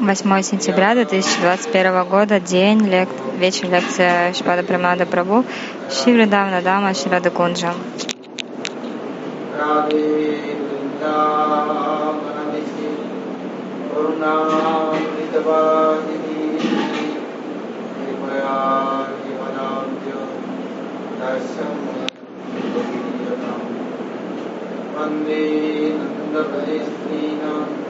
8 сентября 2021 года, день, лек... вечер лекция Шпада Прамада Прабу, Шивридавна Дама Ширада Кунджа. Ванде Нандабхай Стринам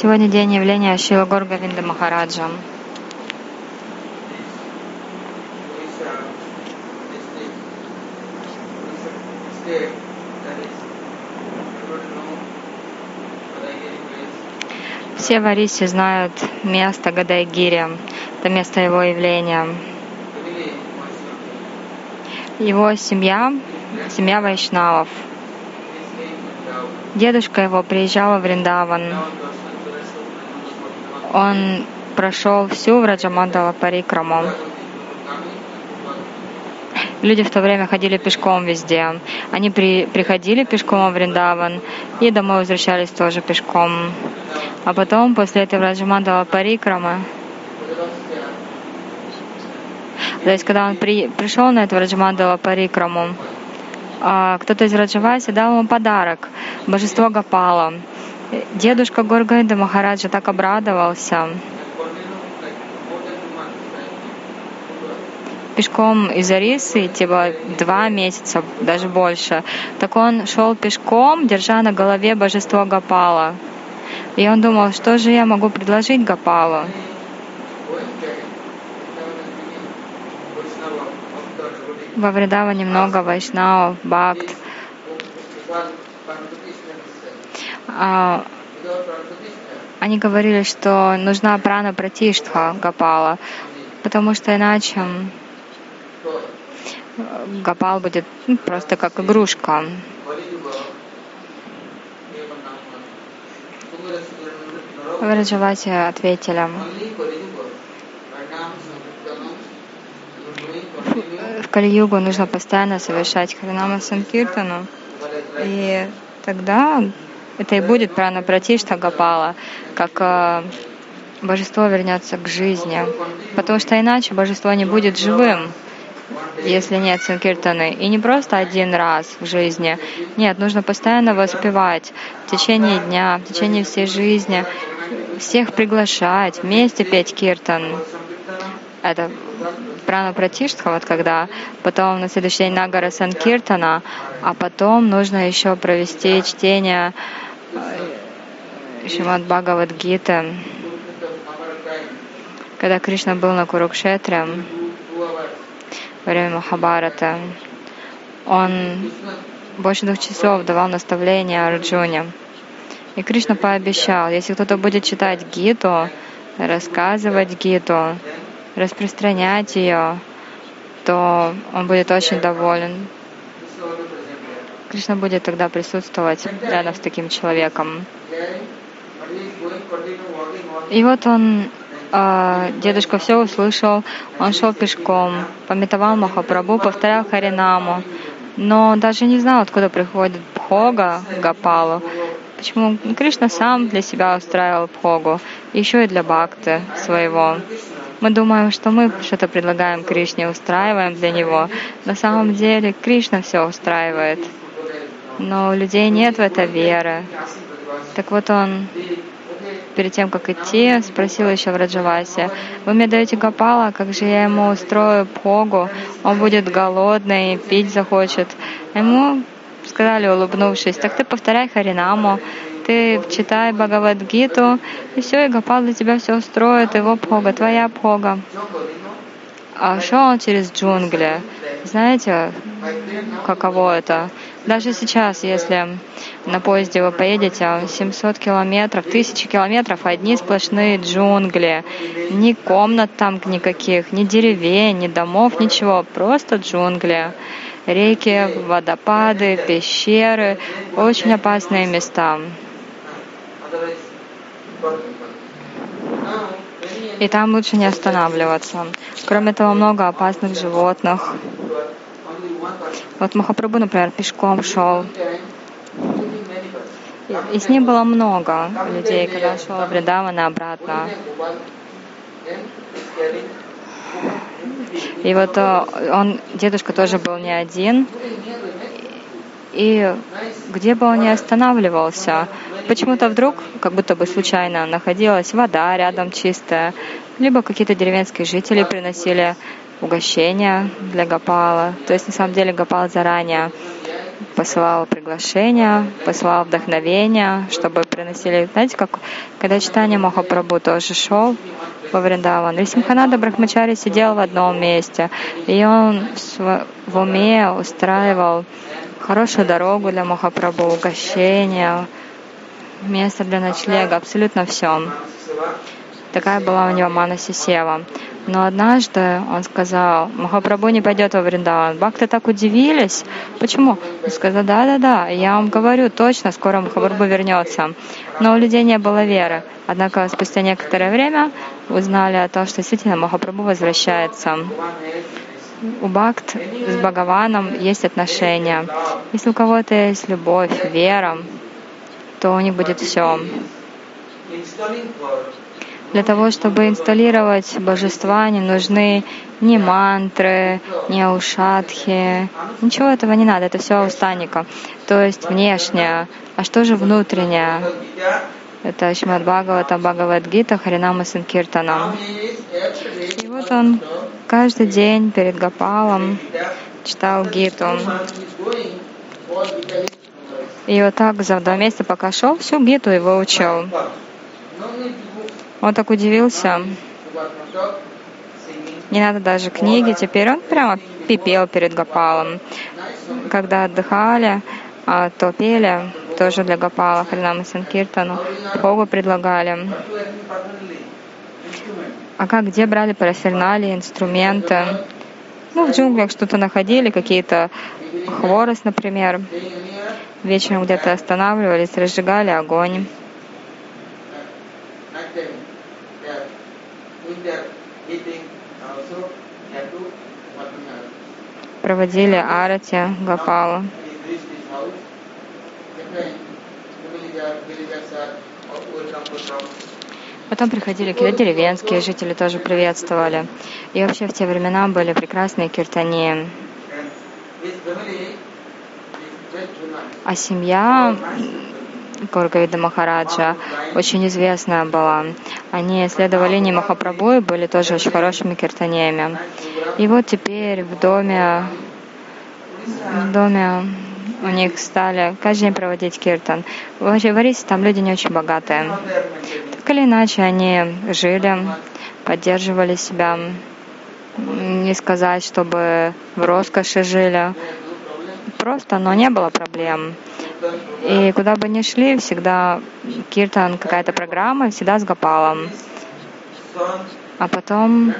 Сегодня день явления Шила Махараджа. Know Badagiri place. Все в Арисе знают место Гадайгири, это место его явления. Его семья, семья Вайшнавов. Дедушка его приезжал в Вриндаван. Он прошел всю Враджамандала Парикраму. Люди в то время ходили пешком везде. Они при, приходили пешком в Вриндаван и домой возвращались тоже пешком. А потом, после этой Враджамандала Парикрамы, то есть когда он при, пришел на эту Враджамандала Парикраму, а, кто-то из Раджаваси дал ему подарок, божество Гапала. Дедушка Горгайда Махараджа так обрадовался. Пешком из Арисы типа два месяца, даже больше. Так он шел пешком, держа на голове божество Гапала. И он думал, что же я могу предложить Гапалу? Во Вриндаване много вайшнавов, бхакт. А, Они говорили, что нужна прана пратиштха Гапала, потому что иначе Гапал будет ну, просто как игрушка. Враджавати ответили, в Кали-югу нужно постоянно совершать Харинама Санкиртану, и тогда это и будет прана пратишта Гапала, как э, божество вернется к жизни. Потому что иначе божество не будет живым, если нет санкиртаны. И не просто один раз в жизни. Нет, нужно постоянно воспевать в течение дня, в течение всей жизни, всех приглашать, вместе петь киртан. Это прана пратиштха, вот когда потом на следующий день Нагара Санкиртана, а потом нужно еще провести чтение Шримад Бхагавад Гита, когда Кришна был на Курукшетре, во время Махабарата, он больше двух часов давал наставления Арджуне. И Кришна пообещал, если кто-то будет читать Гиту, рассказывать Гиту, распространять ее, то он будет очень доволен. Кришна будет тогда присутствовать рядом с таким человеком. И вот он, э, дедушка все услышал, он шел пешком, пометовал Махапрабху, повторял Харинаму, но даже не знал, откуда приходит Бхога Гапалу. Почему Кришна сам для себя устраивал Бхогу, еще и для Бхакты своего. Мы думаем, что мы что-то предлагаем Кришне, устраиваем для него. На самом деле Кришна все устраивает. Но у людей нет в это веры. Так вот он перед тем, как идти, спросил еще в Раджавасе, «Вы мне даете Гапала, как же я ему устрою Богу? Он будет голодный, пить захочет». Ему сказали, улыбнувшись, «Так ты повторяй Харинаму, ты читай Бхагавадгиту, и все, и Гапал для тебя все устроит, его Бога, твоя Бога». А шел он через джунгли. Знаете, каково это? Даже сейчас, если на поезде вы поедете 700 километров, тысячи километров, одни сплошные джунгли, ни комнат там никаких, ни деревень, ни домов, ничего, просто джунгли. Реки, водопады, пещеры, очень опасные места. И там лучше не останавливаться. Кроме того, много опасных животных. Вот Махапрабху, например, пешком шел. И, с ним было много людей, когда шел Вриндавана обратно. И вот э, он, дедушка тоже был не один. И где бы он ни останавливался, почему-то вдруг, как будто бы случайно, находилась вода рядом чистая, либо какие-то деревенские жители приносили угощения для Гапала. То есть на самом деле Гапал заранее посылал приглашения, посылал вдохновение, чтобы приносили, знаете, как когда читание Махапрабху тоже шел во Вриндаван. И Симханада Брахмачари сидел в одном месте, и он в, уме устраивал хорошую дорогу для Махапрабху, угощения, место для ночлега, абсолютно все. Такая была у него Манаси Сева. Но однажды он сказал, Махапрабху не пойдет во Вриндаван. Бхакты так удивились. Почему? Он сказал, да-да-да, я вам говорю, точно, скоро Махапрабху вернется. Но у людей не было веры. Однако спустя некоторое время узнали о том, что действительно Махапрабху возвращается. У Бхакт с Бхагаваном есть отношения. Если у кого-то есть любовь, вера, то у них будет все. Для того, чтобы инсталлировать божества, не нужны ни мантры, ни аушатхи. Ничего этого не надо, это все устаника. То есть внешнее. А что же внутреннее? Это Шимад Бхагавата, Бхагавадгита, Харинама Санкиртанам. И вот он каждый день перед Гапалом читал Гиту. И вот так за два месяца, пока шел, всю Гиту и выучил. Он так удивился. Не надо даже книги. Теперь он прямо пипел перед Гапалом. Когда отдыхали, а, то пели тоже для Гапала, Харинама Санкиртану, Богу предлагали. А как, где брали парафернали, инструменты? Ну, в джунглях что-то находили, какие-то хворост, например. Вечером где-то останавливались, разжигали огонь. Проводили арати Гапала. Потом приходили какие-то деревенские жители, тоже приветствовали. И вообще в те времена были прекрасные киртании. А семья Горгавида Махараджа очень известная была. Они следовали линии Махапрабху и были тоже очень хорошими киртаниями. И вот теперь в доме, в доме у них стали каждый день проводить киртан. Вообще в Арисе там люди не очень богатые. Так или иначе они жили, поддерживали себя. Не сказать, чтобы в роскоши жили. Просто, но не было проблем. И куда бы ни шли, всегда киртан, какая-то программа, всегда с Гапалом. А потом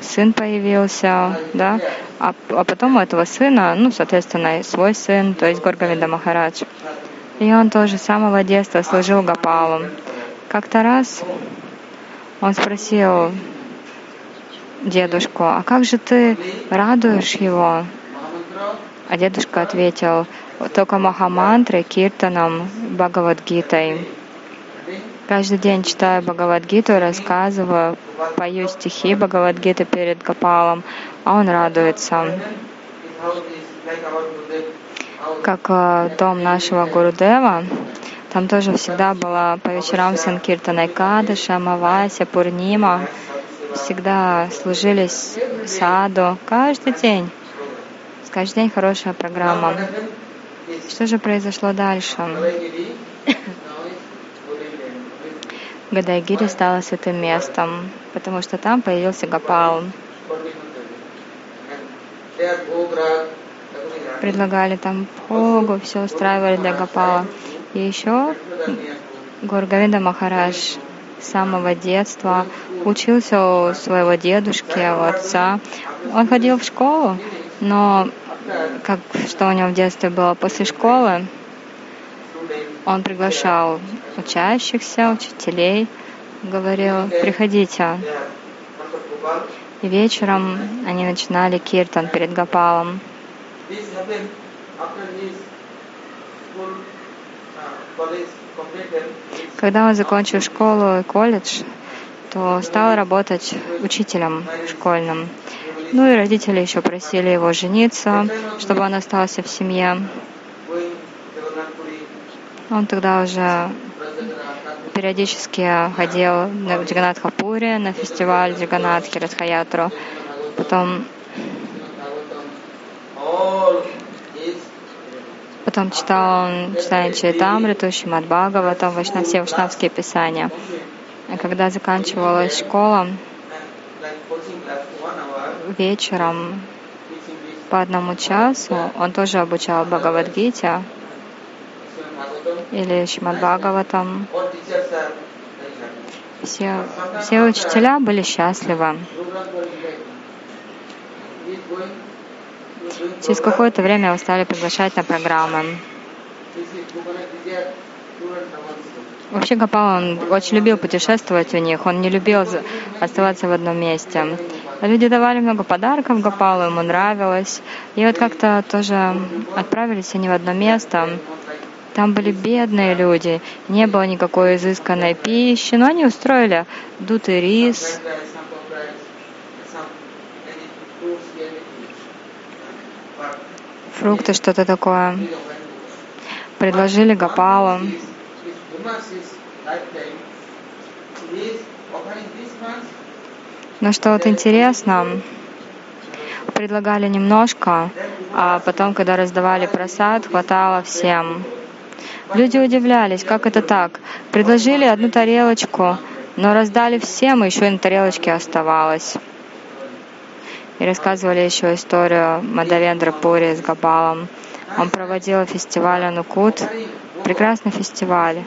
сын появился, да, а, а потом у этого сына, ну, соответственно, свой сын, то есть Горгавида Махарадж. И он тоже с самого детства служил Гапалу. Как-то раз он спросил дедушку, а как же ты радуешь его? А дедушка ответил, только Махамантрой, Киртаном, Бхагавадгитой. Каждый день читаю Бхагавадгиту, рассказываю, пою стихи Бхагавадгиты перед Гапалом, а он радуется. Как э, дом нашего Гурудева, там тоже всегда была по вечерам Санкиртана Кадыша, Мавася, Пурнима. Всегда служились саду каждый день. Каждый день хорошая программа. Что же произошло дальше? Гадайгири стала святым местом, потому что там появился Гапал. Предлагали там Богу, все устраивали для Гапала. И еще Гургавида Махарадж с самого детства учился у своего дедушки, у отца. Он ходил в школу, но как что у него в детстве было после школы, он приглашал учащихся, учителей, говорил, приходите. И вечером они начинали киртан перед Гапалом. Когда он закончил школу и колледж, то стал работать учителем школьным. Ну и родители еще просили его жениться, чтобы он остался в семье. Он тогда уже периодически ходил на Джаганатхапуре, на фестиваль Джаганатхи Радхаятру. Потом Потом читал он читание Чайтамриту, Шимад Бхагаватам, Вайшнав, все вайшнавские писания. А когда заканчивалась школа, вечером по одному часу он тоже обучал Бхагавадгите или Шимад Бхагаватам. Все, все учителя были счастливы. Через какое-то время его стали приглашать на программы. Вообще Гапал, он очень любил путешествовать у них, он не любил оставаться в одном месте. Люди давали много подарков Гапалу, ему нравилось. И вот как-то тоже отправились они в одно место. Там были бедные люди, не было никакой изысканной пищи, но они устроили дутый рис, фрукты, что-то такое. Предложили Гапалу. Но что вот интересно, предлагали немножко, а потом, когда раздавали просад, хватало всем. Люди удивлялись, как это так. Предложили одну тарелочку, но раздали всем, и еще и на тарелочке оставалось. И рассказывали еще историю Мадавендра Пури с Габалом. Он проводил фестиваль Анукут, прекрасный фестиваль.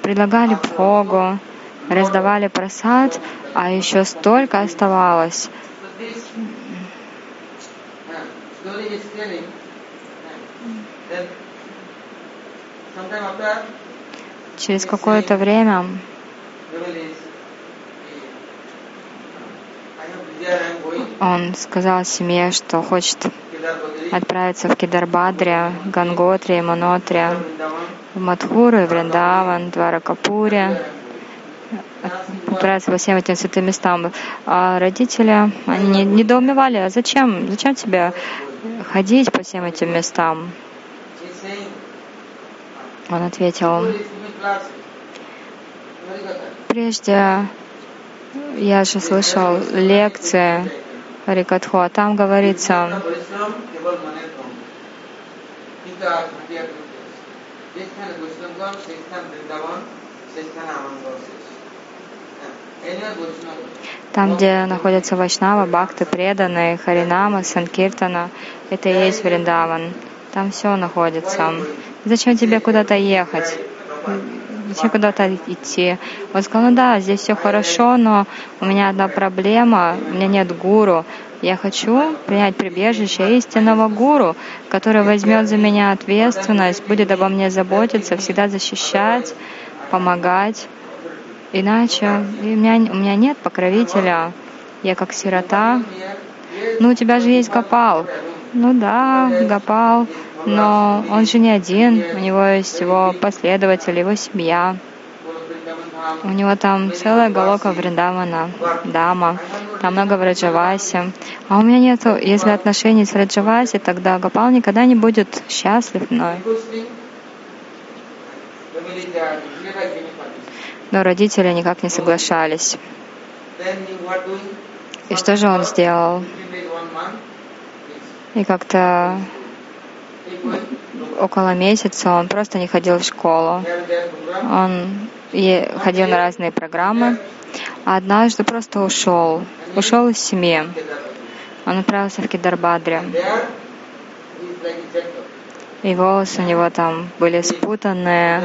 Предлагали Богу, раздавали просад, а еще столько оставалось. Через какое-то время он сказал семье, что хочет отправиться в Кидарбадре, Ганготре, Манотре, в Мадхуру, Вриндаван, Дваракапуре, отправиться по всем этим святым местам. А родители, они недоумевали, а зачем, зачем тебе ходить по всем этим местам? Он ответил, прежде я же слышал лекции Харикатху, а там говорится, там, где находятся Вайшнава, Бхакты, преданные, Харинама, Санкиртана, это и есть Вриндаван. Там все находится. Зачем тебе куда-то ехать? зачем куда-то идти. Он сказал, ну да, здесь все хорошо, но у меня одна проблема, у меня нет гуру. Я хочу принять прибежище истинного гуру, который возьмет за меня ответственность, будет обо мне заботиться, всегда защищать, помогать. Иначе у меня, у меня нет покровителя. Я как сирота. Ну, у тебя же есть Гопал. Ну да, Гопал, но он же не один, у него есть его последователи, его семья. У него там целая галока Вриндавана, Дама, там много Враджаваси. А у меня нет, если отношений с Враджаваси, тогда Гопал никогда не будет счастлив мной. Но родители никак не соглашались. И что же он сделал? И как-то около месяца он просто не ходил в школу. Он ходил на разные программы, однажды просто ушел. Ушел из семьи. Он отправился в Кидарбадре. И волосы у него там были спутанные,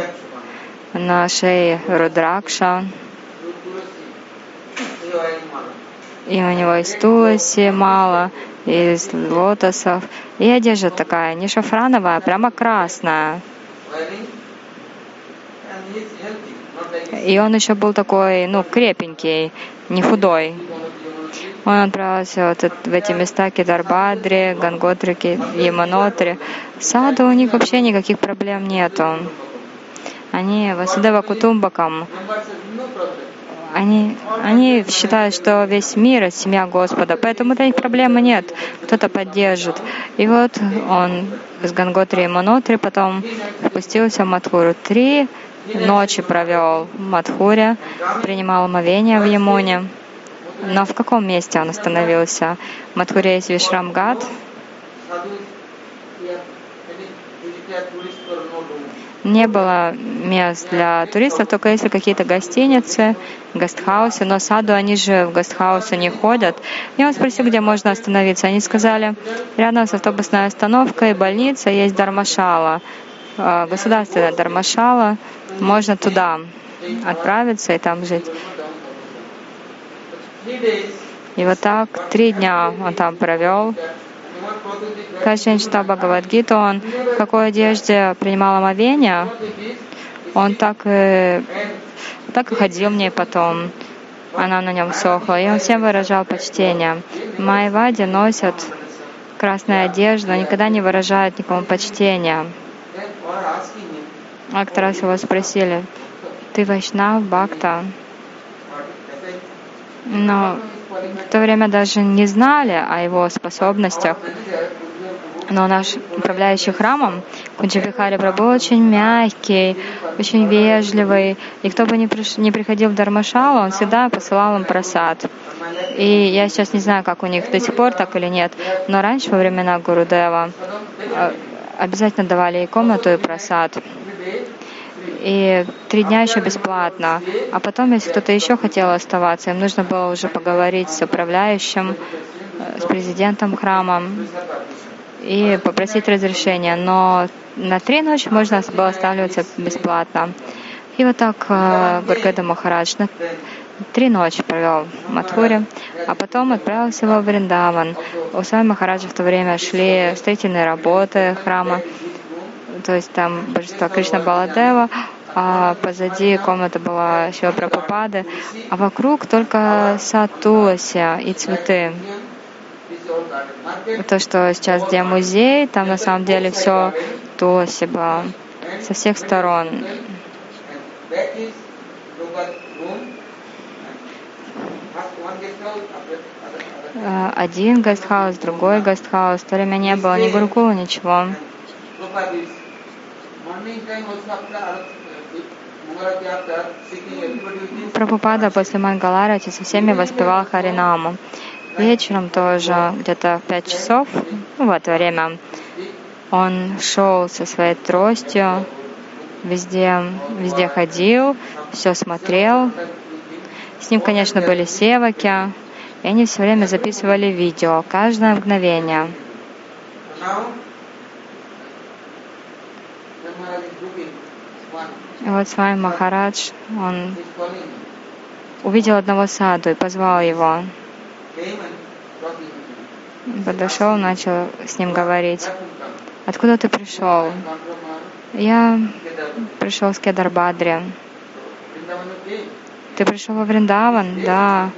на шее Рудракша. И у него из туласи мало, из лотосов. И одежда такая, не шафрановая, а прямо красная. И он еще был такой, ну, крепенький, не худой. Он отправился вот в эти места Кидарбадри, Ганготрики, Яманотри. Саду у них вообще никаких проблем нету. Они Васудева Кутумбакам они, они считают, что весь мир — это семья Господа, поэтому у них проблемы нет, кто-то поддержит. И вот он с Ганготри и Манотри потом спустился в Мадхуру. Три ночи провел в Мадхуре, принимал омовение в Ямуне. Но в каком месте он остановился? В Мадхуре есть Вишрамгат, не было мест для туристов, только если какие-то гостиницы, гестхаусы, но саду они же в гестхаусы не ходят. И он спросил, где можно остановиться. Они сказали, рядом с автобусной остановкой больница есть Дармашала, э, государственная Дармашала, можно туда отправиться и там жить. И вот так три дня он там провел. Каждый день читал Бхагавадгиту, он в какой одежде принимал омовение, он так и, так и ходил мне потом. Она на нем сохла, и он всем выражал почтение. Майвади носят красную одежду, никогда не выражают никому почтения. А как раз его спросили, ты Вайшнав, Бхакта? Но в то время даже не знали о его способностях. Но наш управляющий храмом, Кунчабихари Прабhu, очень мягкий, очень вежливый. И кто бы ни, приш... ни приходил в Дармашалу, он всегда посылал им просад. И я сейчас не знаю, как у них до сих пор так или нет, но раньше, во времена Гурудева, э, обязательно давали и комнату, и просад и три дня еще бесплатно. А потом, если кто-то еще хотел оставаться, им нужно было уже поговорить с управляющим, э, с президентом храма и попросить разрешения. Но на три ночи можно было останавливаться бесплатно. И вот так э, Гургада Махарадж три ночи провел в Матхуре, а потом отправился во Вриндаван. У Сами Махараджа в то время шли строительные работы храма, то есть там божество Кришна Баладева, а позади комната была Шива Прабхупады, а вокруг только сад и цветы. То, что сейчас где музей, там на самом деле все Туласи было со всех сторон. Один гестхаус, другой гестхаус. В то время не было ни гурукула, ничего. Прабхупада после Мангаларати со всеми воспевал Харинаму. Вечером тоже, где-то в пять часов, ну, в это время, он шел со своей тростью, везде, везде ходил, все смотрел. С ним, конечно, были севаки, и они все время записывали видео, каждое мгновение. И вот с вами Махарадж, он увидел одного саду и позвал его. Подошел, начал с ним говорить. Откуда ты пришел? Я пришел с Кедарбадри. Ты пришел во Вриндаван? Да.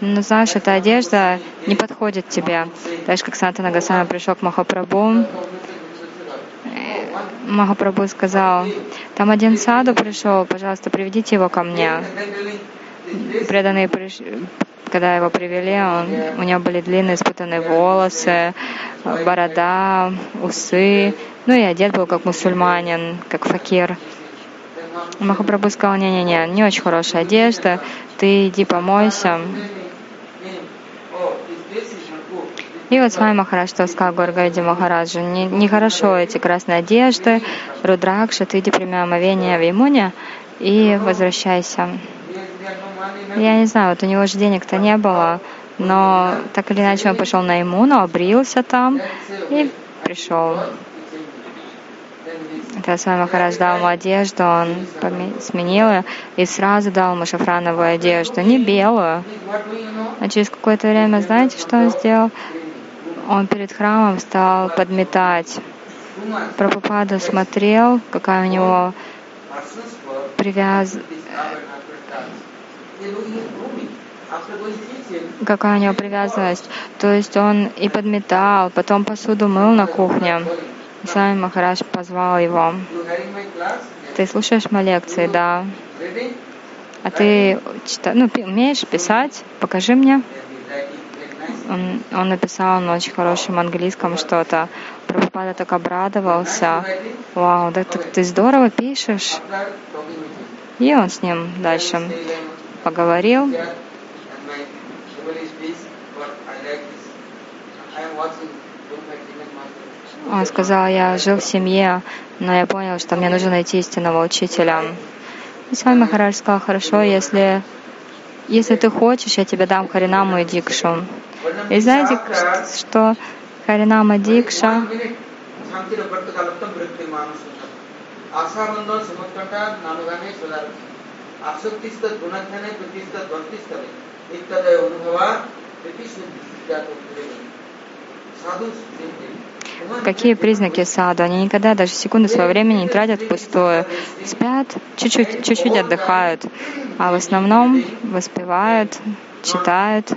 Но знаешь, эта одежда не подходит тебе. Же, как Санта Нагасана пришел к Махапрабху, Махапрабху сказал, там один саду пришел, пожалуйста, приведите его ко мне. Преданные приш... когда его привели, он, у него были длинные спутанные волосы, борода, усы, ну и одет был как мусульманин, как факир. Махапрабху сказал, не-не-не, не очень хорошая одежда, ты иди помойся. И вот с вами Махарадж что сказал Горгаиди Махараджу, нехорошо не эти красные одежды, Рудракша, ты иди прими омовение в Ямуне и возвращайся. Я не знаю, вот у него же денег-то не было, но так или иначе он пошел на Имуну, обрился там и пришел. Когда с вами Махарадж дал ему одежду, он сменил ее и сразу дал ему шафрановую одежду, не белую. А через какое-то время, знаете, что он сделал? Он перед храмом стал подметать. Прабхупада смотрел, какая у него привяз... какая у него привязанность. То есть он и подметал, потом посуду мыл на кухне. Сами Махарадж позвал его. Ты слушаешь мои лекции, да? А ты чита... ну, умеешь писать? Покажи мне. Он, он написал на очень хорошем английском что-то. Прабхупада так обрадовался. Вау, да ты, ты здорово пишешь. И он с ним дальше поговорил. Он сказал, я жил в семье, но я понял, что мне нужно найти истинного учителя. И с вами Махарадж сказал, хорошо, если, если ты хочешь, я тебе дам Харинаму и Дикшу. И знаете, что Харинама Дикша Какие признаки саду? Они никогда даже секунды своего времени не тратят впустую. Спят, чуть-чуть, чуть-чуть отдыхают, а в основном воспевают, читают,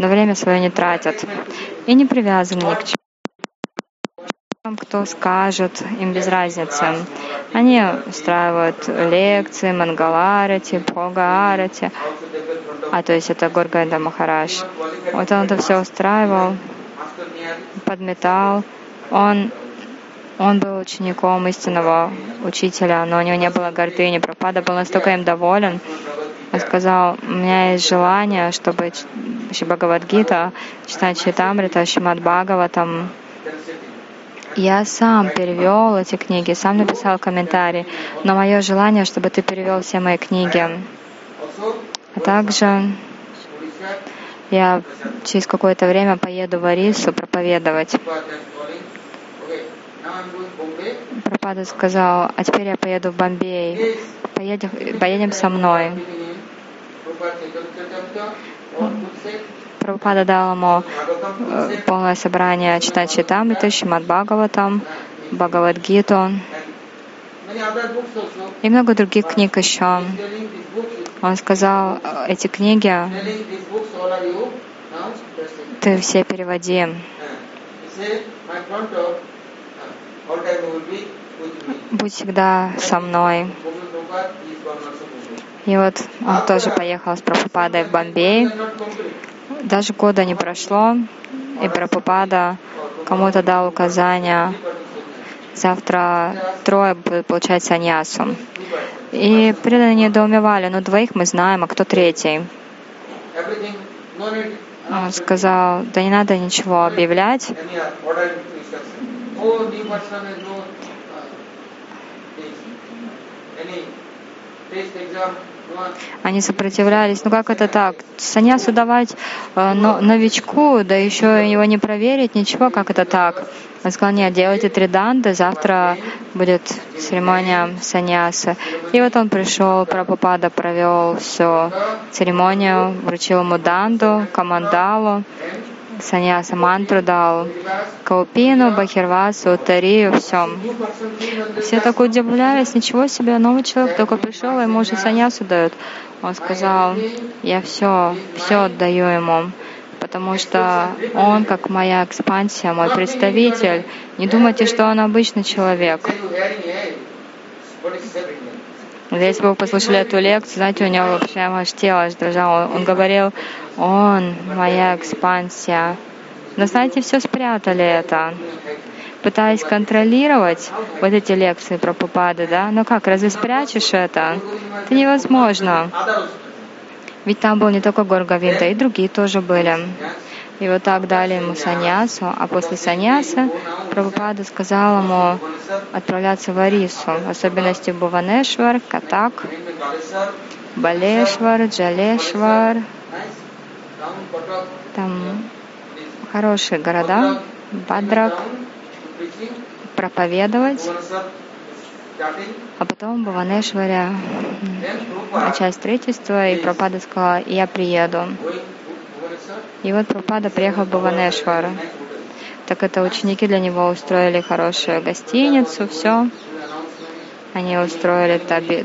но время свое не тратят и не привязаны ни к чему кто скажет, им без разницы. Они устраивают лекции, мангаларати, бхогарати, а то есть это Горганда Махараш. Вот он это все устраивал, подметал. Он, он был учеником истинного учителя, но у него не было гордыни. Пропада был настолько им доволен, сказал, у меня есть желание, чтобы Бхагавадгита читать Читамрита, Шимад Бхагаватам. Я сам перевел эти книги, сам написал комментарий, но мое желание, чтобы ты перевел все мои книги. А также я через какое-то время поеду в Арису проповедовать. Пропада сказал, а теперь я поеду в Бомбей. Поедем, поедем со мной. Прабхупада дал ему э, полное собрание читать Читамрита, Шимад Бхагаватам, Бхагавадгиту и много других книг еще. Он сказал, эти книги. Ты все переводи. Будь всегда со мной. И вот он тоже поехал с Прабхупадой в Бомбей. Даже года не прошло, и Прабхупада кому-то дал указания завтра трое будут получать саньясу. И преданные недоумевали, ну двоих мы знаем, а кто третий? Он сказал, да не надо ничего объявлять. Они сопротивлялись. Ну как это так? Саньясу давать э, но, новичку, да еще его не проверить, ничего, как это так? Он сказал, нет, делайте три данды, завтра будет церемония саньяса. И вот он пришел, Прабхупада провел всю церемонию, вручил ему данду, командалу, саньяса мантру дал, каупину, бахирвасу, тарию, все. Все так удивлялись, ничего себе, новый человек только пришел, а ему уже саньясу дают. Он сказал, я все, все отдаю ему потому что он, как моя экспансия, мой представитель. Не думайте, что он обычный человек. Если бы вы послушали эту лекцию, знаете, у него прямо аж тело аж дрожало. Он говорил, он моя экспансия. Но знаете, все спрятали это. Пытаясь контролировать вот эти лекции про Пупады, да? Но как, разве спрячешь это? Это невозможно. Ведь там был не только Горгавинда, и другие тоже были. И вот так дали ему саньясу, а после саньяса Прабхупада сказал ему отправляться в Арису, в особенности Буванешвар, Катак, Балешвар, Джалешвар. Там хорошие города, Бадрак, проповедовать а потом Баванешваря начать строительство, и Пропада сказала, я приеду. И вот Пропада приехал в Баванешвар. Так это ученики для него устроили хорошую гостиницу, все. Они устроили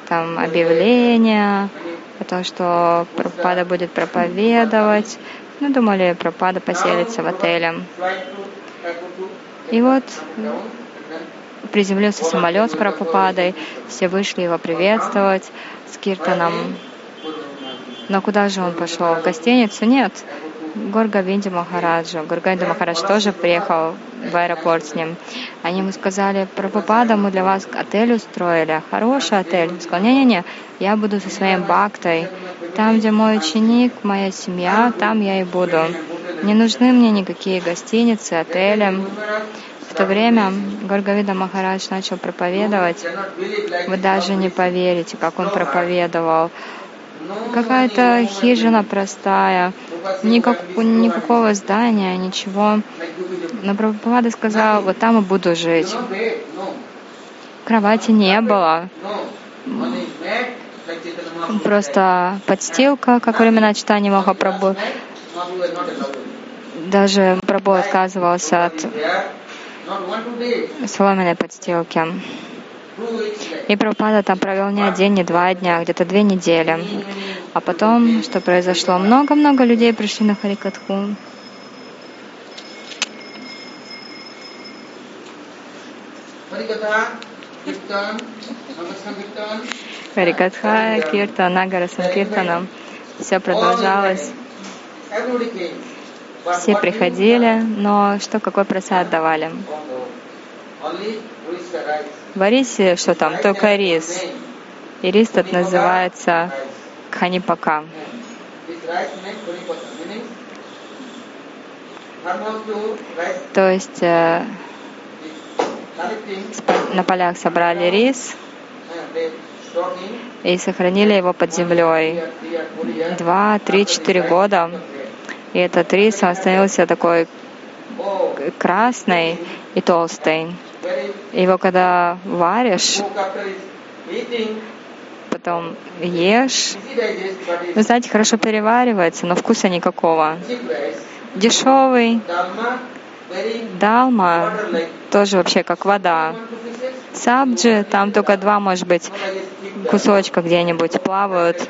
там объявление о том, что Пропада будет проповедовать. Ну, думали, Пропада поселится в отеле. И вот приземлился самолет с Прабхупадой, все вышли его приветствовать с Киртаном. Но куда же он пошел? В гостиницу? Нет. Горга Винди Махараджу. Гургайда Махарадж тоже приехал в аэропорт с ним. Они ему сказали, Прабхупада, мы для вас отель устроили, хороший отель. Он сказал, не-не-не, я буду со своим бактой. Там, где мой ученик, моя семья, там я и буду. Не нужны мне никакие гостиницы, отели то время Горгавида Махарадж начал проповедовать. Вы даже не поверите, как он проповедовал. Какая-то хижина простая, никак, никакого здания, ничего. Но Прабхупада сказал, вот там и буду жить. Кровати не было. Просто подстилка, как времена читания Махапрабху. Даже Прабху отказывался от соломенной подстилки. И Прабхупада там провел не один, не два дня, где-то две недели. А потом, что произошло? Много-много людей пришли на Харикатху. Харикатха, Киртан, Нагара Санкиртанам. Все продолжалось. Все приходили, но что, какой просад давали? В Арисе что там? Только рис. И рис тут называется Ханипака. То есть э, на полях собрали рис и сохранили его под землей. Два, три, четыре года. и этот рис, он становился такой красный и толстый. Его когда варишь, потом ешь, вы знаете, хорошо переваривается, но вкуса никакого. Дешевый, далма, тоже вообще как вода. Сабджи, там только два, может быть, кусочка где-нибудь плавают.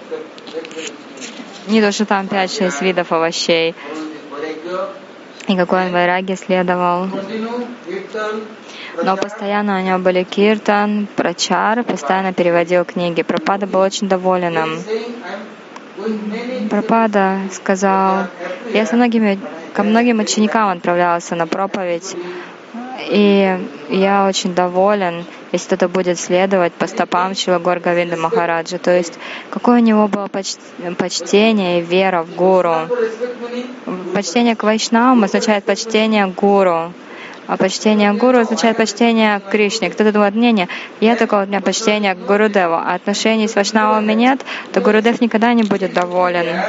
Не то, что там 5-6 видов овощей. И какой он вайраги следовал. Но постоянно у него были киртан, прачар, постоянно переводил книги. Пропада был очень доволен им. Пропада сказал, я со многими, ко многим ученикам отправлялся на проповедь, и я очень доволен, если кто-то будет следовать по стопам Чилагор Гавинда Махараджа. То есть, какое у него было почтение и вера в Гуру. Почтение к Вайшнавам означает почтение к Гуру. А почтение Гуру означает почтение к Кришне. Кто-то думает, не, не, я такого у меня почтение к Гурудеву, а отношений с Вайшнавами нет, то Гурудев никогда не будет доволен.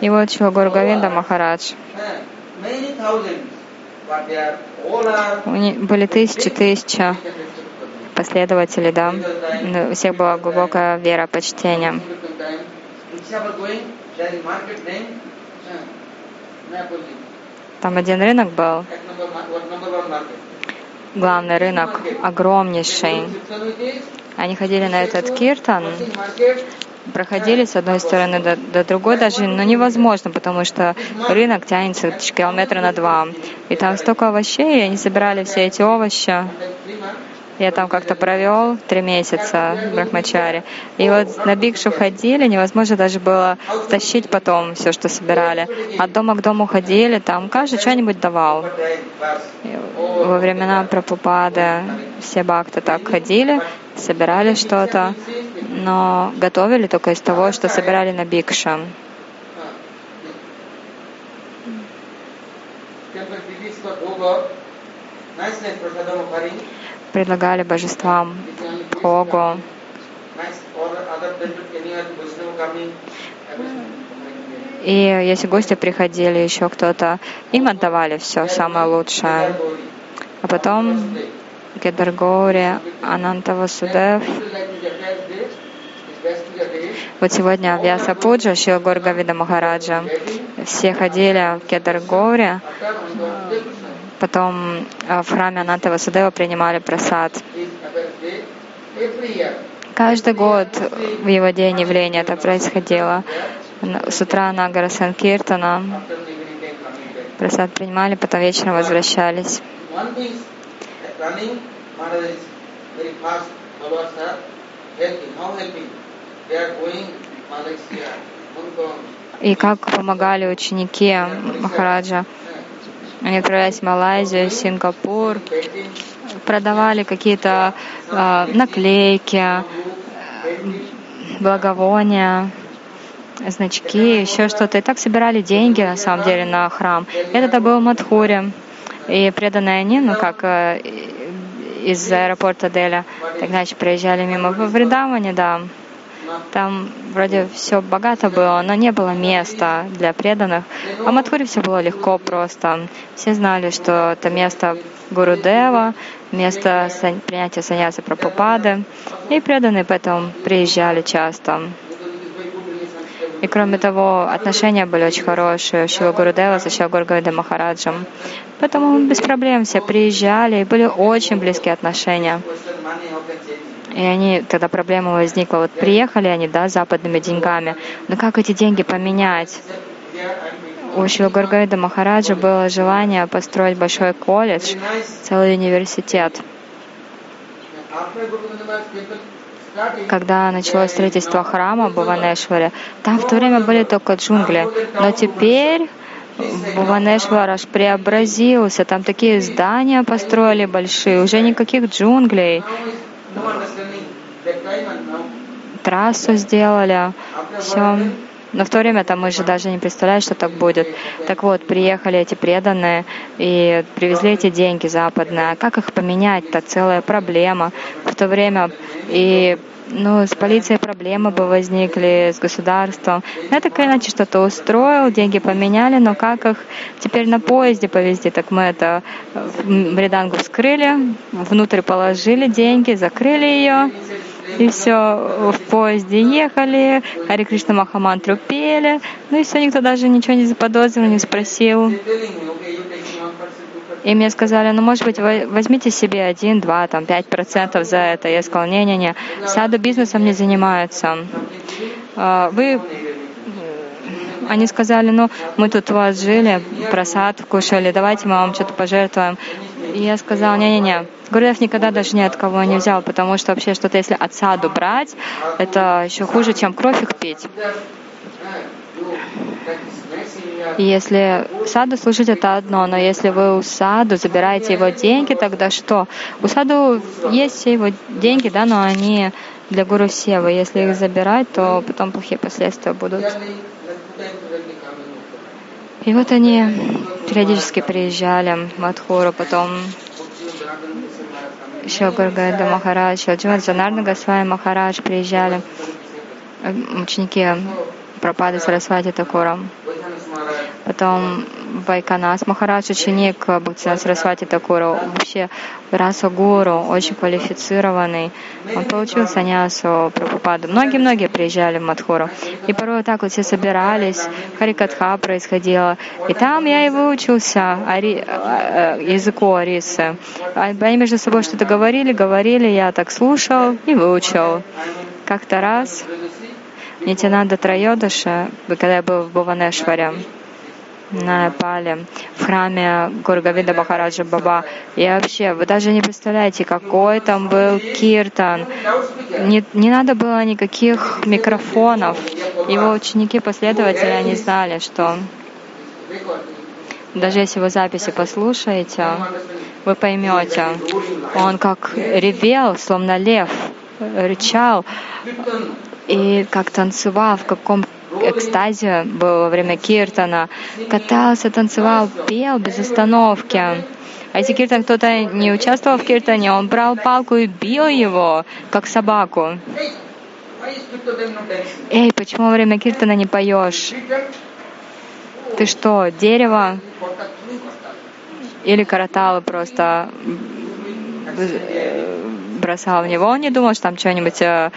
И вот чего Гуру Гавинда Махарадж были тысячи, тысячи последователей, да. Но У всех была глубокая вера, почтение. Rickshaw Там один rынок был, главный рынок, огромнейший. Они ходили на этот киртан, проходили с одной стороны до, до другой даже, но невозможно, потому что рынок тянется километра на два. И там столько овощей, и они собирали все эти овощи. Я там как-то провел три месяца в Брахмачаре. И вот на Бикшу ходили, невозможно даже было тащить потом все, что собирали. От дома к дому ходили, там каждый что-нибудь давал. И Во времена Прабхупады все бхакты так ходили, собирали что-то, но готовили только из того, что собирали на over, nice nice prasadam offering, Предлагали божествам Богу. И если гости приходили, еще кто-то, им отдавали все самое лучшее. А потом Кедаргоури, Ананта Васудев. Вот сегодня Вьяса Пуджа, Шила Горгавида Махараджа. Все ходили в Кедаргоури, потом э, в храме Ананта Васудева принимали просад. Каждый год в его день явления это происходило. С утра Нагара Санкиртана просад принимали, потом вечером возвращались. И как помогали ученики Махараджа. Они отправлялись в Малайзию, Сингапур, продавали какие-то э, наклейки, благовония, значки, еще что-то. И так собирали деньги, на самом деле, на храм. Это был Мадхури. И преданные они, ну как э, из аэропорта Деля, так иначе проезжали мимо в Вриндаване, да. Там вроде все богато было, но не было места для преданных. А в Мадхуре все было легко просто. Все знали, что это место Гурудева, место сан- принятия саньяса Прабхупады. И преданные поэтому приезжали часто. И кроме того, отношения были очень хорошие Шива Гурудева со Шива Гургавида Махараджем. Поэтому без проблем все приезжали, и были очень близкие отношения. И они, тогда проблема возникла, вот приехали они, да, западными деньгами, но как эти деньги поменять? У Шива Гургавида Махараджа было желание построить большой колледж, целый университет. Когда началось строительство храма в Буванешваре, там в то время были только джунгли. Но теперь Буванешвар аж преобразился. Там такие здания построили большие, уже никаких джунглей. Трассу сделали, все. Но в то время там мы же даже не представляли, что так будет. Так вот, приехали эти преданные и привезли эти деньги западные. А как их поменять? Это целая проблема. В то время и ну, с полицией проблемы бы возникли, с государством. Я так иначе что-то устроил, деньги поменяли, но как их теперь на поезде повезти? Так мы это в Редангу вскрыли, внутрь положили деньги, закрыли ее, и все, в поезде ехали, Хари Кришна Махамантру пели, ну и все, никто даже ничего не заподозрил, не спросил. И мне сказали, ну, может быть, вы возьмите себе один, два, там, пять процентов за это. Я сказала, не-не-не, саду бизнесом не занимаются. А, Вы они сказали, ну, мы тут у вас жили, просад кушали, давайте мы вам что-то пожертвуем. И я сказала, не-не-не, Гурдев никогда даже ни от кого не взял, потому что вообще что-то, если от саду брать, это еще хуже, чем кровь их пить. Если саду служить, это одно, но если вы у саду забираете его деньги, тогда что? У саду есть все его деньги, да, но они для гуру севы. Если их забирать, то потом плохие последствия будут. И вот они периодически приезжали в Мадхуру, потом еще Гургайда Махарадж, Джанарна Госвами Махарадж приезжали, э, ученики Пропады Сарасвати Такура. Потом Вайканас Махарадж, ученик Бхактина Сарасвати Такуру, вообще Раса Гуру, очень квалифицированный. Он получил саньясу Прабхупаду. Многие-многие приезжали в Мадхуру. И порой вот так вот все собирались, Харикатха происходила. И там я и выучился ари... Э, языку Арисы. Они между собой что-то говорили, говорили, я так слушал и выучил. Как-то раз Нитянанда Трайодаша, когда я был в Буванешваре, на Непале, в храме Гургавида Махараджа Баба. И вообще, вы даже не представляете, какой там был киртан. Не, не надо было никаких микрофонов. Его ученики, последователи, они знали, что даже если вы записи послушаете, вы поймете, он как ревел, словно лев, рычал, и как танцевал, в каком экстазе был во время киртана, катался, танцевал, пел без остановки. А если киртан кто-то не участвовал в киртане, он брал палку и бил его, как собаку. Эй, почему во время киртана не поешь? Ты что, дерево? Или караталы просто бросал в него. Он не думал, что там что-нибудь э,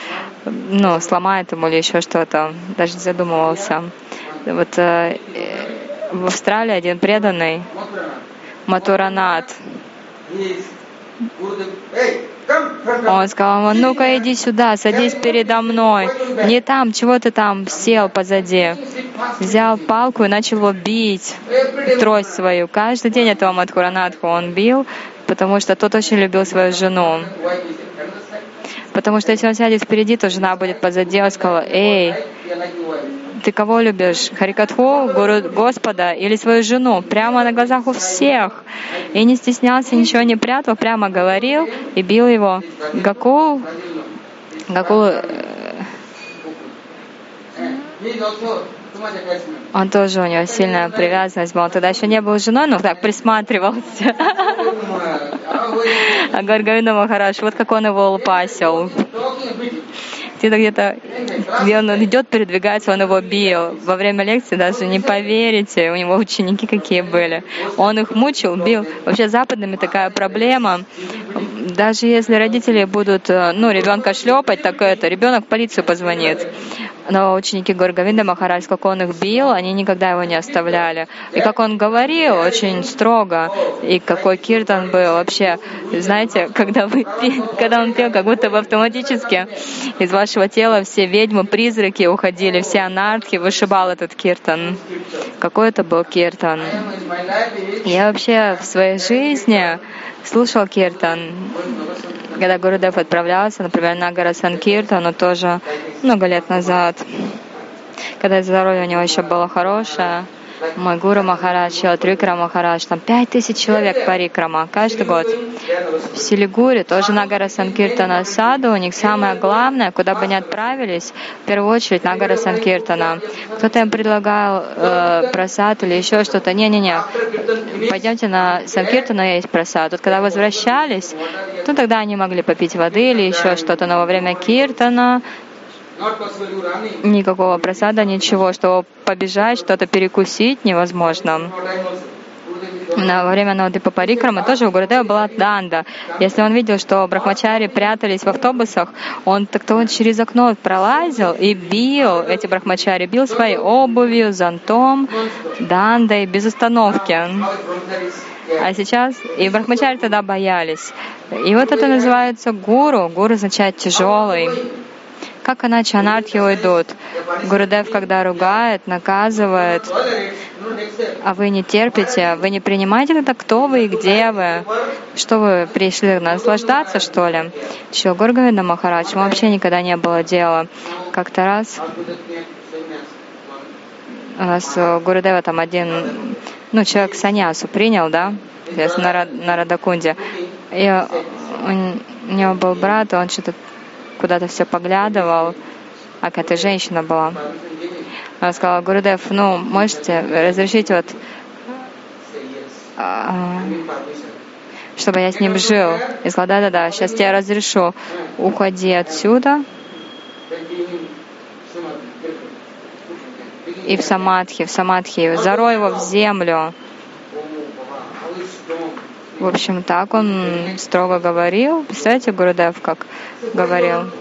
ну, сломает ему или еще что-то. Даже не задумывался. Вот э, в Австралии один преданный Матуранат. Он сказал ему, ну-ка иди сюда, садись передо мной. Не там, чего ты там сел позади. Взял палку и начал его бить, трость свою. Каждый день этого Мадхуранатху он бил, потому что тот очень любил свою жену. Потому что если он сядет впереди, то жена будет позади. Он сказал, эй, ты кого любишь? Харикатху, Гуру Господа или свою жену? Прямо на глазах у всех. И не стеснялся, ничего не прятал, прямо говорил и бил его. Гакул, Гакул э, он тоже, у него сильная привязанность была. Он тогда еще не был женой, но так присматривался. А Гаргавина Махараш, вот как он его лупасил. Где-то где-то, где он идет, передвигается, он его бил. Во время лекции даже не поверите, у него ученики какие были. Он их мучил, бил. Вообще западными такая проблема. Даже если родители будут, э, ну, ребенка шлепать, так это, ребенок в полицию позвонит но ученики Горгавинда Махарадж, как он их бил, они никогда его не оставляли. И как он говорил, очень строго, и какой киртан был вообще. Знаете, когда, вы, когда он пел, как будто бы автоматически из вашего тела все ведьмы, призраки уходили, все анархи, вышибал этот киртан. Какой это был киртан. Я вообще в своей жизни слушал киртан. Когда Гурудев отправлялся, например, на гора Санкирта, но тоже много лет назад, когда здоровье у него еще было хорошее, мой гуру Махарадж, Трикра Махарадж, там пять тысяч человек парикрама каждый год. В Силигуре тоже Нагара Санкиртана Саду, у них самое главное, куда бы ни отправились, в первую очередь Нагара Санкиртана. Кто-то им предлагал э, просад или еще что-то. Не-не-не, пойдемте на Санкиртана, есть просад. Вот когда возвращались, то тогда они могли попить воды или еще что-то. Но во время Киртана Никакого просада, ничего, что побежать, что-то перекусить невозможно. На, во время Навадипа Парикрама тоже у Гурудева была данда. Если он видел, что брахмачари прятались в автобусах, он так-то он через окно пролазил и бил эти брахмачари, бил своей обувью, зонтом, дандой, без остановки. А сейчас и брахмачари тогда боялись. И вот это называется гуру. Гуру означает тяжелый. Как иначе анархи уйдут? Гурудев, когда ругает, наказывает, а вы не терпите, вы не принимаете это, кто вы и где вы? Что вы пришли наслаждаться, что ли? Чего Горговида Махарадж, вообще никогда не было дела. Как-то раз у нас Гурудева там один, ну, человек саньясу принял, да, на, на Радакунде. И у него был брат, он что-то куда-то все поглядывал, а какая-то женщина была. Она сказала, Гурудев, ну, можете разрешить вот, а, чтобы я с ним жил. И сказала, да-да-да, сейчас я разрешу, уходи отсюда. и в самадхи, в самадхи, зарой его в землю. В общем, так он строго говорил. Представляете, Гурудев как говорил?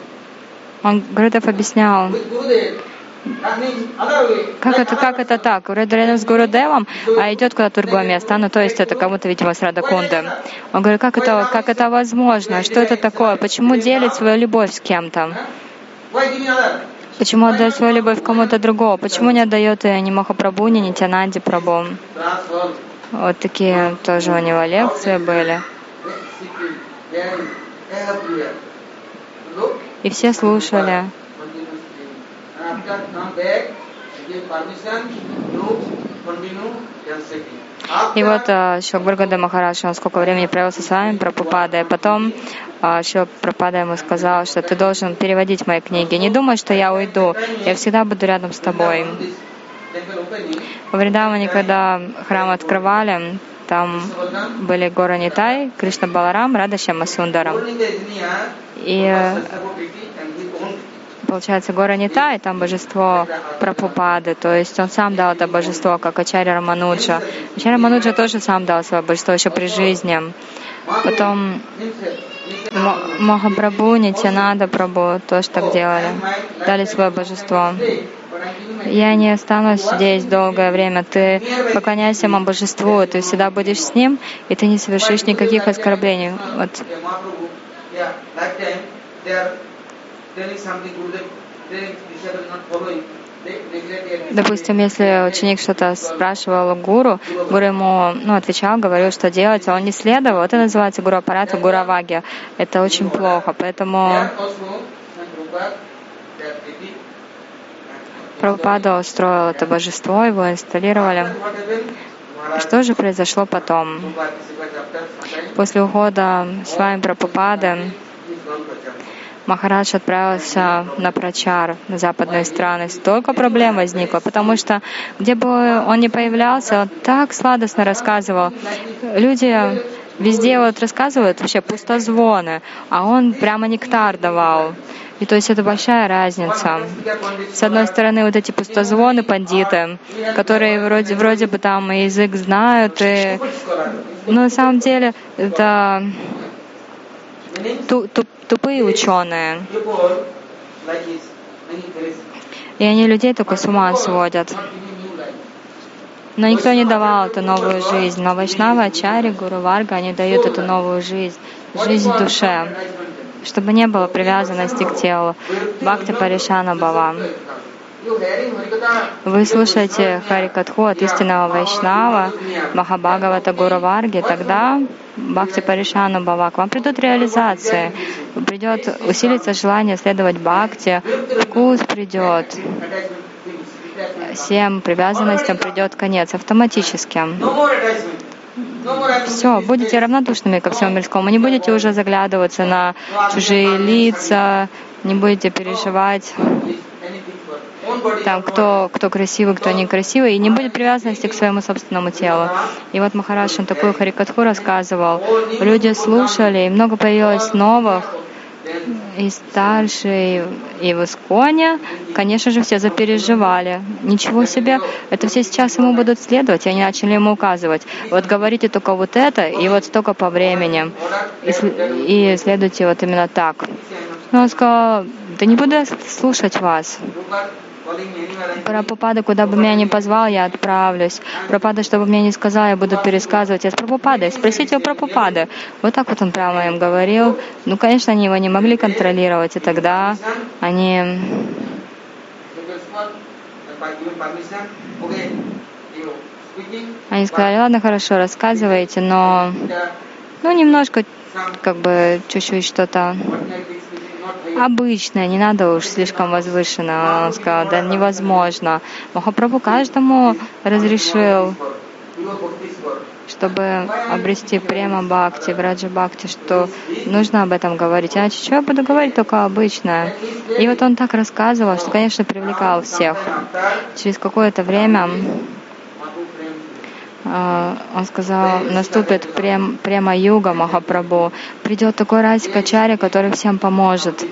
Он, Гурудев объяснял, как это, как это так? Вроде рядом с Гурудевом, а идет куда-то другое место. Ну, то есть это кому-то, видимо, с Радакунды. Он говорит, как это, как это возможно? Что это такое? Почему делить свою любовь с кем-то? Почему отдает свою любовь кому-то другому? Почему не отдает ее ни Махапрабху, ни Нитянанди Прабху? Вот такие тоже у него лекции были. И все слушали. И вот uh, Шокбургада Махараш, он сколько времени провел со вами, Прабхупада, и потом uh, Шила Прабхупада ему сказал, что ты должен переводить мои книги. Не думай, что я уйду, я всегда буду рядом с тобой. Во Вриндаване, когда храм открывали, там были горы Нитай, Кришна Баларам, Радашема Сундарам. И получается, гора Нита, и там божество Прабхупады, то есть он сам дал это божество, как Ачарья Рамануджа. Ачарья Рамануджа тоже сам дал свое божество еще при жизни. Потом Махапрабху, Нитянада Прабху тоже так делали, дали свое божество. Я не останусь здесь долгое время. Ты поклоняйся моему божеству, ты всегда будешь с ним, и ты не совершишь никаких оскорблений. Вот Допустим, если ученик что-то спрашивал гуру, гуру ему ну, отвечал, говорил, что делать, а он не следовал. Это называется гуру аппарата, гуру аваги. Это очень плохо. Поэтому Прабхупада устроил это божество, его инсталлировали. Что же произошло потом? После ухода с вами Прабхупады Махарадж отправился на прачар на западные страны. Столько проблем возникло, потому что где бы он ни появлялся, он так сладостно рассказывал. Люди везде вот рассказывают вообще пустозвоны, а он прямо нектар давал. И то есть это большая разница. С одной стороны, вот эти пустозвоны, пандиты, которые вроде, вроде бы там язык знают, и... но на самом деле это тупые ученые. И они людей только с ума сводят. Но никто не давал эту новую жизнь. Но Вайшнава, Ачари, Гуру Варга, они дают эту новую жизнь, жизнь душе, чтобы не было привязанности к телу. Бхакти Паришана Бава. Вы слушаете Харикатху от истинного Вайшнава, Махабхагавата Гуру Варги, тогда Бхакти Паришану Бава, к вам придут реализации, придет, усилится желание следовать Бхакти, вкус придет, всем привязанностям придет конец автоматически. Все, будете равнодушными ко всему мирскому, не будете уже заглядываться на чужие лица, не будете переживать там, кто, кто красивый, кто некрасивый, и не будет привязанности к своему собственному телу. И вот Махарадж, он такую харикатху рассказывал. Люди слушали, и много появилось новых, и старшие, и в Исконе, конечно же, все запереживали. Ничего себе, это все сейчас ему будут следовать, и они начали ему указывать. Вот говорите только вот это, и вот столько по времени, и, и следуйте вот именно так. Но он сказал, да не буду слушать вас. Прабхупада, куда бы меня ни позвал, я отправлюсь. Прабхупада, что бы мне ни сказал, я буду пересказывать. Я с Прабхупадой. Спросите у Прабхупады. Вот так вот он прямо им говорил. Ну, конечно, они его не могли контролировать, и тогда они они сказали, ладно, хорошо, рассказывайте, но ну немножко, как бы, чуть-чуть что-то обычное, не надо уж слишком возвышенно. Он сказал, да невозможно. Махапрабху каждому разрешил, чтобы обрести према бхакти, враджа бхакти, что нужно об этом говорить. Иначе что я буду говорить только обычное? И вот он так рассказывал, что, конечно, привлекал всех. Через какое-то время а, он сказал, наступит прем, прямо юга Махапрабху, придет такой Расикачаря, который всем поможет.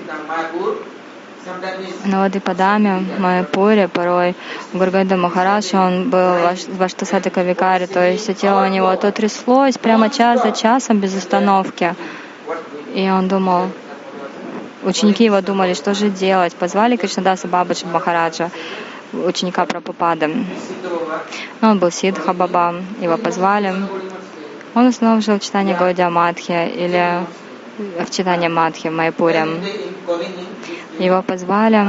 на Вадипадаме, в Майяпуре, порой Гургада Махарадж, он был в Аштасати Кавикаре, то есть все тело у него то тряслось прямо час за часом без остановки. И он думал, ученики его думали, что же делать. Позвали Кришнадаса Бабаджи Махараджа, ученика Прабхупады. Он был Сидха Баба, его позвали. Он снова жил в читании Гаудия Мадхи или в читании Мадхи в Майпуре. Его позвали,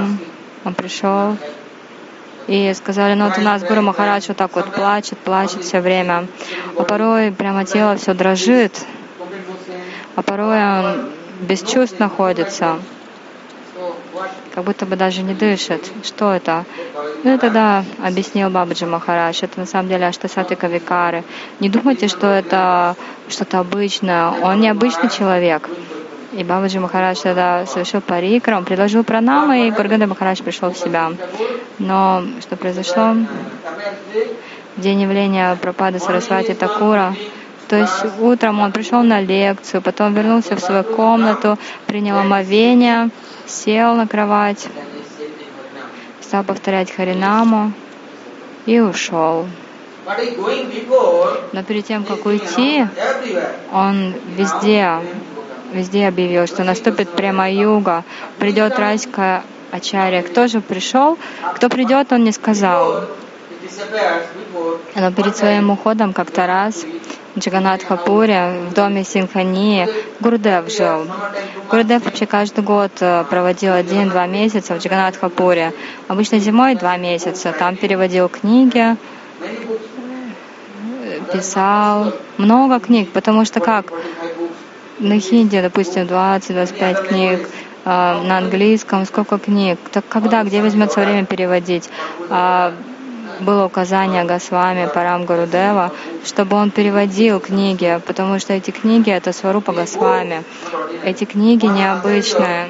он пришел и сказали, ну вот у нас Гуру Махарадж вот так вот плачет, плачет все время. А порой прямо тело все дрожит, а порой он без чувств находится, как будто бы даже не дышит. Что это? Ну и тогда объяснил Бабаджи Махарадж, это на самом деле Аштасатика Викары. Не думайте, что это что-то обычное. Он не обычный человек. И Бабаджи Махарадж тогда совершил парикра, он предложил пранамы, и Гургада Махарадж пришел в себя. Но что произошло? В день явления Пропада Сарасвати Такура, то есть утром он пришел на лекцию, потом вернулся в свою комнату, принял омовение, сел на кровать, стал повторять Харинаму и ушел. Но перед тем, как уйти, он везде везде объявил, что наступит прямо юга, придет райская Ачарья. Кто же пришел? Кто придет, он не сказал. Но перед своим уходом как-то раз в Джаганатхапуре, в доме Синхании, Гурдев жил. Гурдев вообще каждый год э, проводил один-два месяца в Джаганатхапуре. Обычно зимой два месяца. Там переводил книги, писал много книг, потому что как? на хинди, допустим, 20-25 книг, а, на английском сколько книг. Так когда, где возьмется время переводить? Было указание Госвами Парам Гурудева, чтобы он переводил книги, потому что эти книги — это Сварупа Госвами. Эти книги необычные.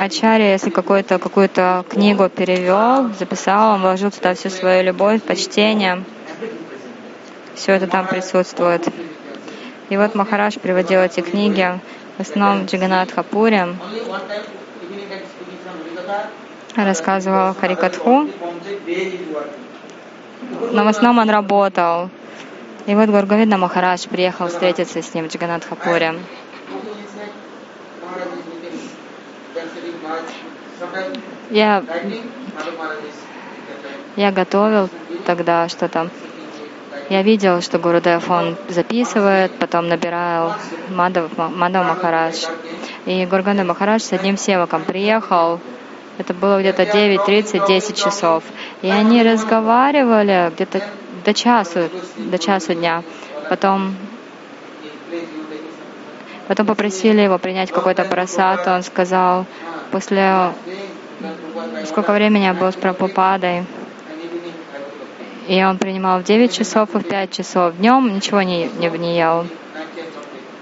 Ачарья, если какую-то какую книгу перевел, записал, он вложил туда всю свою любовь, почтение. Все это там присутствует. И вот Махараш приводил эти книги, в основном Джиганат Хапури, рассказывал Харикатху, но в основном он работал. И вот Гургавидна Махарадж приехал встретиться с ним в Джиганат Хапуре. Я, я готовил тогда что-то я видел, что Гурудев, он записывает, потом набирал Мадав, Мадав Махарадж. И Гурганда Махарадж с одним севаком приехал. Это было где-то 9.30-10 часов. И они разговаривали где-то до часу, до часу дня. Потом Потом попросили его принять какой-то просад, он сказал, после сколько времени я был с Прабхупадой, и он принимал в 9 часов и в 5 часов. Днем ничего не, не, не ел.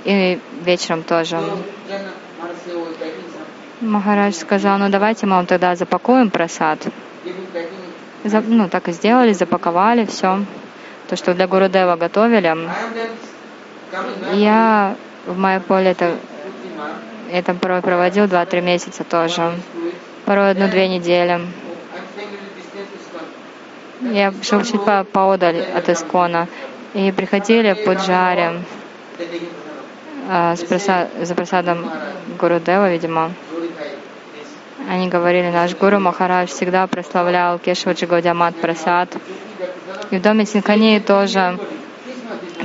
И вечером тоже. Махарадж сказал, ну давайте мы вам тогда запакуем просад. За, ну, так и сделали, запаковали все. То, что для Гурудева готовили. Я в мое поле это, это порой проводил 2-3 месяца тоже. Порой одну-две недели. Я жил чуть по поодаль от Искона. И приходили пуджари за просадом Гурудева, видимо. Они говорили, наш Гуру Махарадж всегда прославлял Кешваджи Гаудиамат Прасад. И в доме Синхании тоже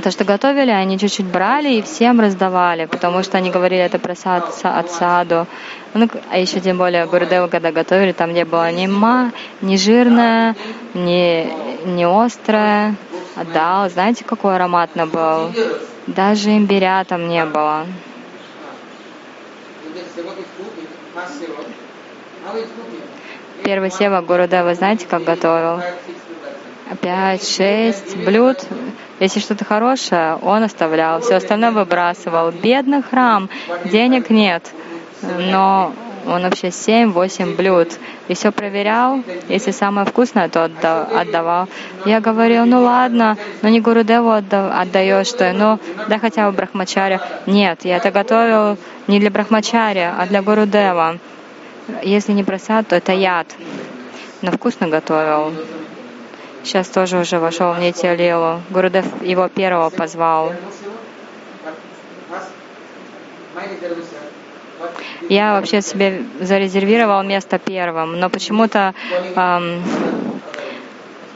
то, что готовили, они чуть-чуть брали и всем раздавали, потому что они говорили, это просад от саду. Ну, а еще тем более Гурдева, когда готовили, там не было ни ма, ни жирное, ни, ни острое. А дал, знаете, какой ароматно был? Даже имбиря там не было. Первый сева Гурудева, знаете, как готовил? Пять, шесть блюд если что-то хорошее, он оставлял, все остальное выбрасывал. Бедный храм, денег нет, но он вообще 7-8 блюд. И все проверял. Если самое вкусное, то отдавал. Я говорил, ну ладно, но не Гурудеву отдаешь что, ну да хотя бы Брахмачаря. Нет, я это готовил не для Брахмачаря, а для Гурудева. Если не просад, то это яд. Но вкусно готовил. Сейчас тоже уже вошел в Нити Лилу. Гурудев его первого позвал. Я вообще себе зарезервировал место первым, но почему-то эм,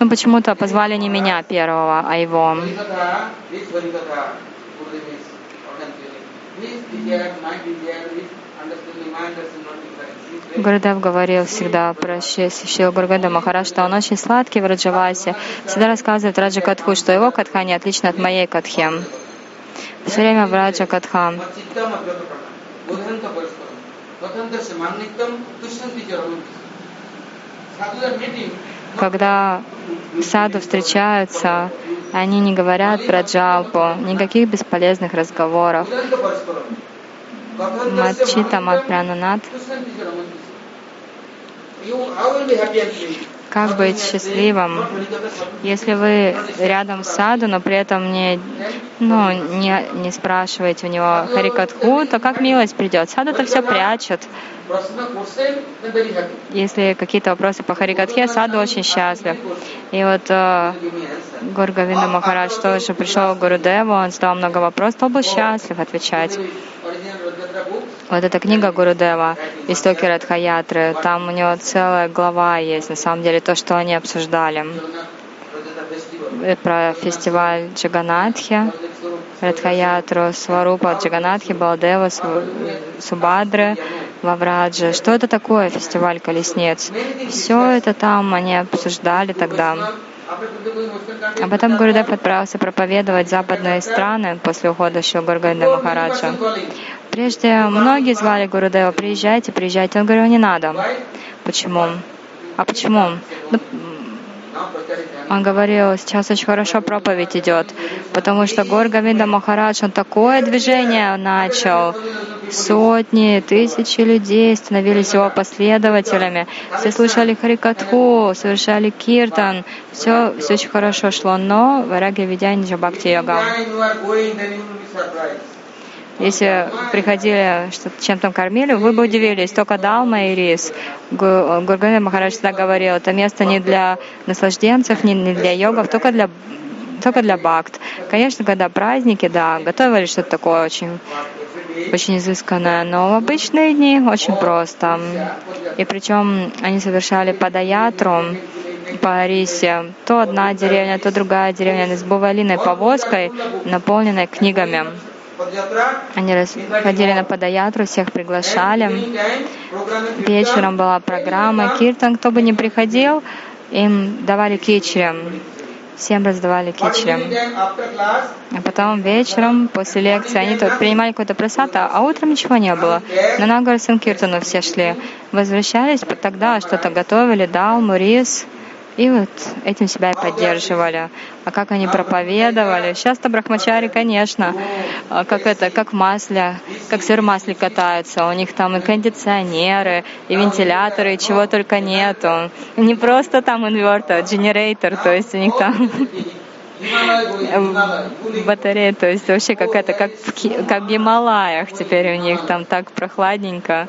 ну, почему-то позвали не меня первого, а его. Гурдев говорил всегда про Шил Гургада Махараш, что он очень сладкий в Раджавасе. Всегда рассказывает Раджа Катху, что его катха не отлична от моей катхи. Все время в Раджа Катха. Когда саду встречаются, они не говорят про джалпу, никаких бесполезных разговоров. Мачита Матпрананат. Как быть счастливым, если вы рядом с саду, но при этом не, ну, не, не спрашиваете у него харикатху, то как милость придет? Саду это все прячет. Если какие-то вопросы по Харикатхе, Саду очень счастлив. И вот э, Гургавинда Махарадж тоже пришел к Гурудеву, он задал много вопросов, он был счастлив отвечать. Вот эта книга Гурудева «Истоки Радхаятры», там у него целая глава есть, на самом деле, то, что они обсуждали про фестиваль Джаганатхи, Радхаятру, Сварупа Джаганатхи, Балдева, Субадры, Вавраджа. Что это такое фестиваль колесниц? Все это там они обсуждали тогда. А потом Гурудев отправился проповедовать западные страны после ухода Шилгурганда Махараджа. Прежде многие звали Гурудева, приезжайте, приезжайте. Он говорил, не надо. Почему? А почему? Ну, он говорил, сейчас очень хорошо проповедь идет, потому что Гор Гавинда Махарадж, он такое движение начал. Сотни, тысячи людей становились его последователями. Все слушали Харикатху, совершали киртан. Все, все очень хорошо шло, но Вараги Видяниджа Бхакти Йога. Если приходили, что чем там кормили, вы бы удивились, только далма и рис. Гургана Махарадж всегда говорил, это место не для наслажденцев, не, для йогов, только для только для бхакт. Конечно, когда праздники, да, готовили что-то такое очень очень изысканное, но в обычные дни очень просто. И причем они совершали подаятру по рисе. То одна деревня, то другая деревня с бувалиной повозкой, наполненной книгами. Они ходили на Падаятру, всех приглашали. Вечером была программа Киртан. Кто бы ни приходил, им давали кичри. Всем раздавали кичри. А потом вечером, после лекции, они тут принимали какой-то просад, а утром ничего не было. На Нагар Санкиртану все шли. Возвращались, тогда что-то готовили, дал, мурис. И вот этим себя и поддерживали. А как они проповедовали? Сейчас-то брахмачари, конечно, а как это, как масле, как сыр в масле катаются. У них там и кондиционеры, и вентиляторы, и чего только нету. Не просто там инвертор, генератор, то есть у них там батарея, то есть вообще как это, как в, как в Гималаях теперь у них там так прохладненько.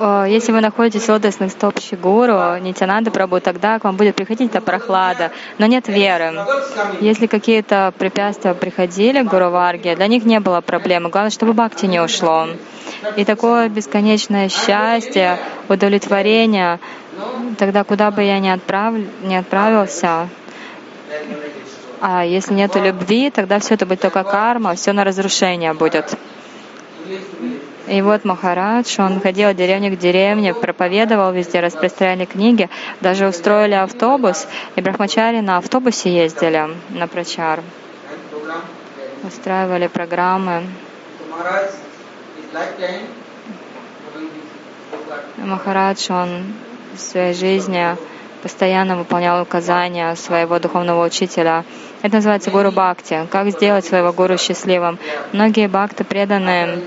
Если вы находитесь в лотосных стоп Шигуру, Нитянанда Прабу, тогда к вам будет приходить эта прохлада, но нет веры. Если какие-то препятствия приходили к Гуру Варге, для них не было проблемы. Главное, чтобы Бхакти не ушло. И такое бесконечное счастье, удовлетворение, тогда куда бы я ни, отправ... ни отправился, а если нет любви, тогда все это будет только карма, все на разрушение будет. И вот Махарадж, он ходил от деревни к деревне, проповедовал везде, распространяли книги, даже устроили автобус, и брахмачари на автобусе ездили на прачар, устраивали программы. Махарадж, он в своей жизни постоянно выполнял указания своего духовного учителя. Это называется гуру бхакти. Как сделать своего гуру счастливым? Многие бхакты преданные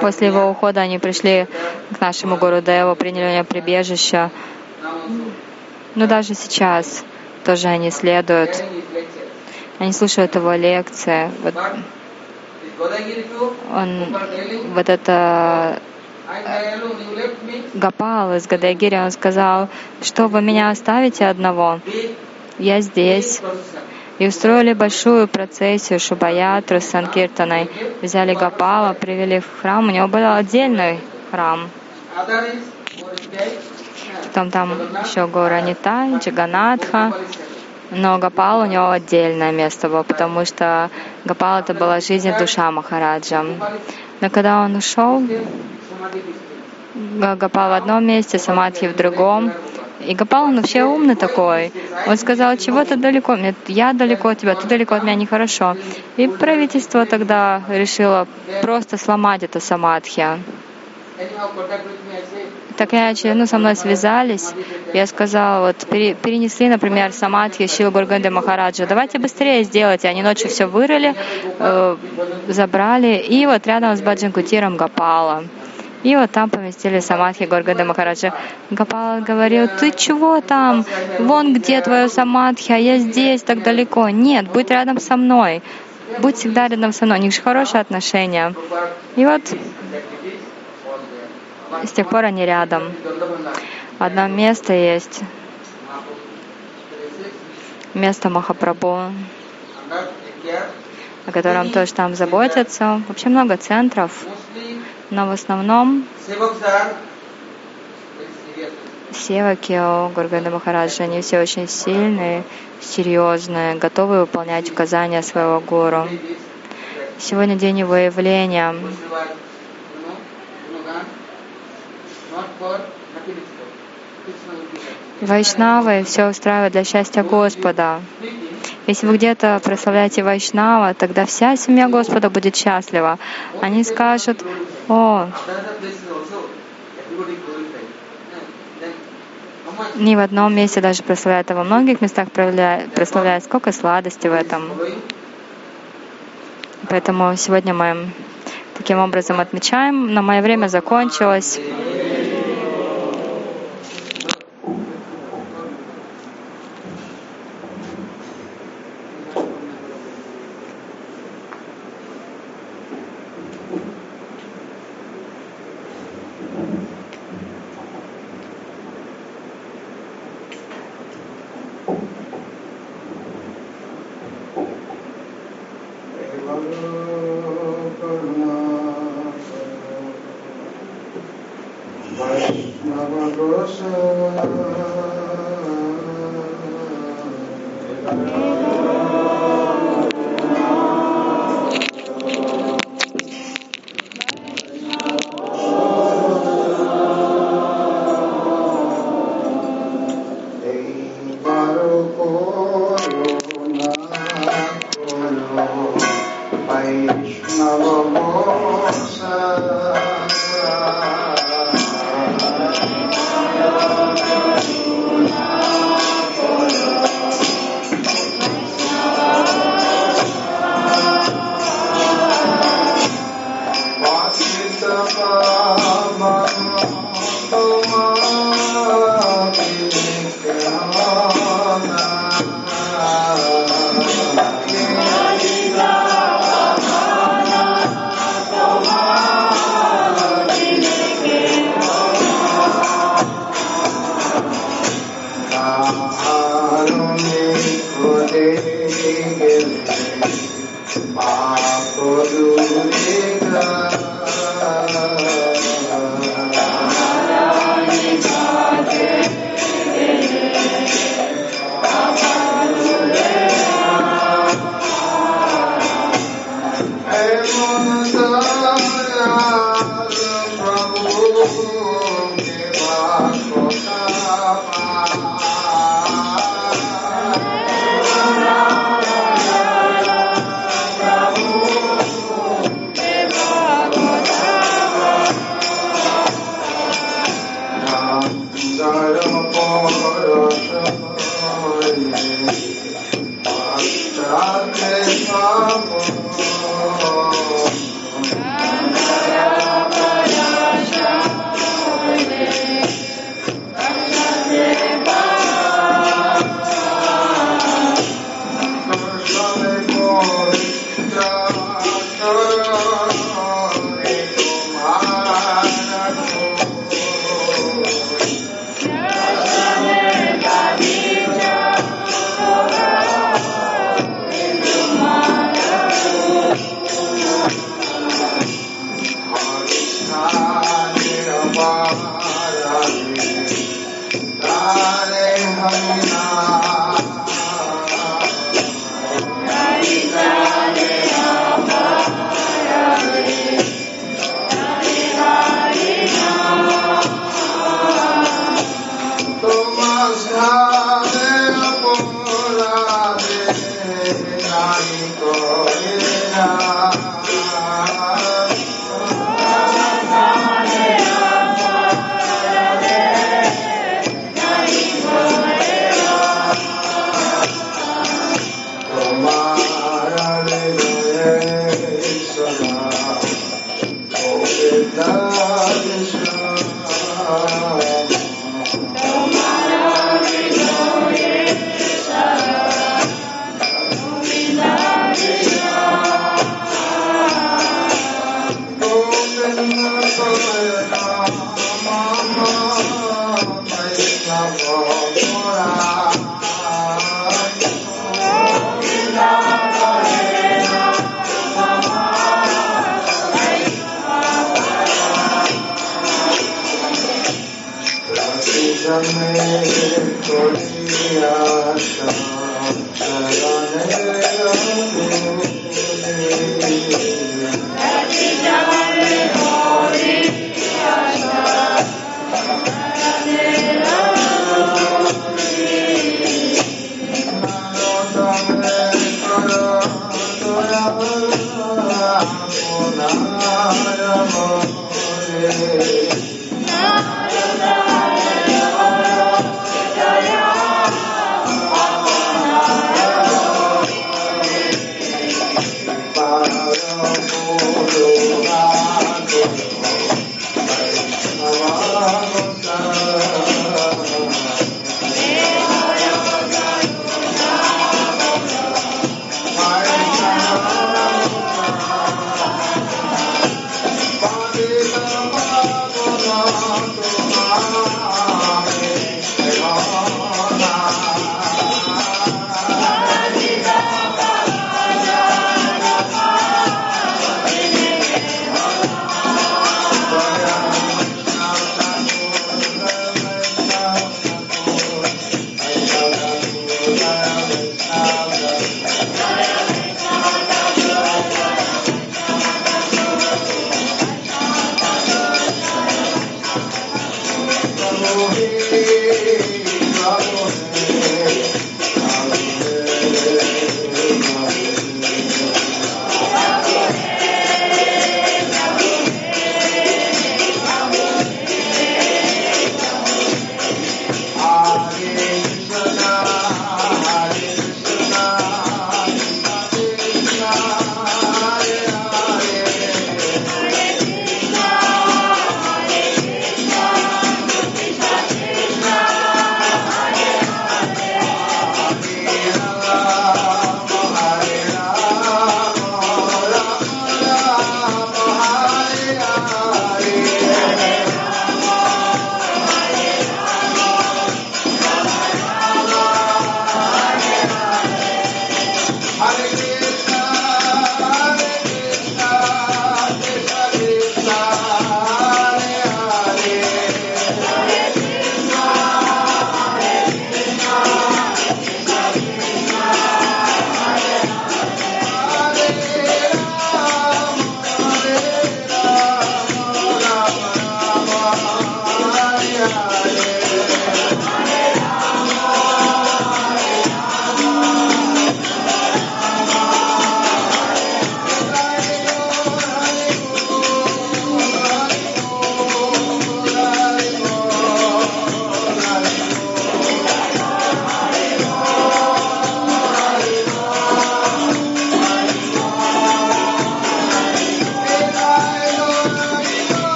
После его ухода они пришли к нашему Гуру Деву, приняли у него прибежище. Но даже сейчас тоже они следуют. Они слушают его лекции. Вот он, вот это Гапал из Гадагири, он сказал, что вы меня оставите одного? Я здесь. И устроили большую процессию Шубаятру с Санкиртаной. Взяли Гапала, привели в храм. У него был отдельный храм. Потом там еще гора Нитай, Джаганатха. Но Гапал у него отдельное место было, потому что Гапал это была жизнь душа Махараджа. Но когда он ушел, Гапал в одном месте, Самадхи в другом. И Гапал, он вообще умный такой. Он сказал, чего ты далеко? Нет, я далеко от тебя, ты далеко от меня, нехорошо. И правительство тогда решило просто сломать это самадхи. Так иначе, ну, со мной связались. Я сказала, вот, перенесли, например, самадхи Шила Гурганды Махараджа. Давайте быстрее сделайте. Они ночью все вырыли, э, забрали. И вот рядом с Баджанкутиром Гапала. И вот там поместили самадхи Горгада Махараджа. Гапал говорил, ты чего там? Вон где твое самадхи, а я здесь, так далеко. Нет, будь рядом со мной. Будь всегда рядом со мной. У них же хорошие отношения. И вот с тех пор они рядом. Одно место есть. Место Махапрабху, о котором тоже там заботятся. Вообще много центров. Но в основном севаки Гурганда Махараджа, они все очень сильные, серьезные, готовы выполнять указания своего гуру. Сегодня день его явления. Вайшнавы все устраивают для счастья Господа. Если вы где-то прославляете Вайшнава, тогда вся семья Господа будет счастлива. Они скажут, о, ни в одном месте даже прославляют, а во многих местах прославляют. Сколько сладости в этом. Поэтому сегодня мы таким образом отмечаем, но мое время закончилось.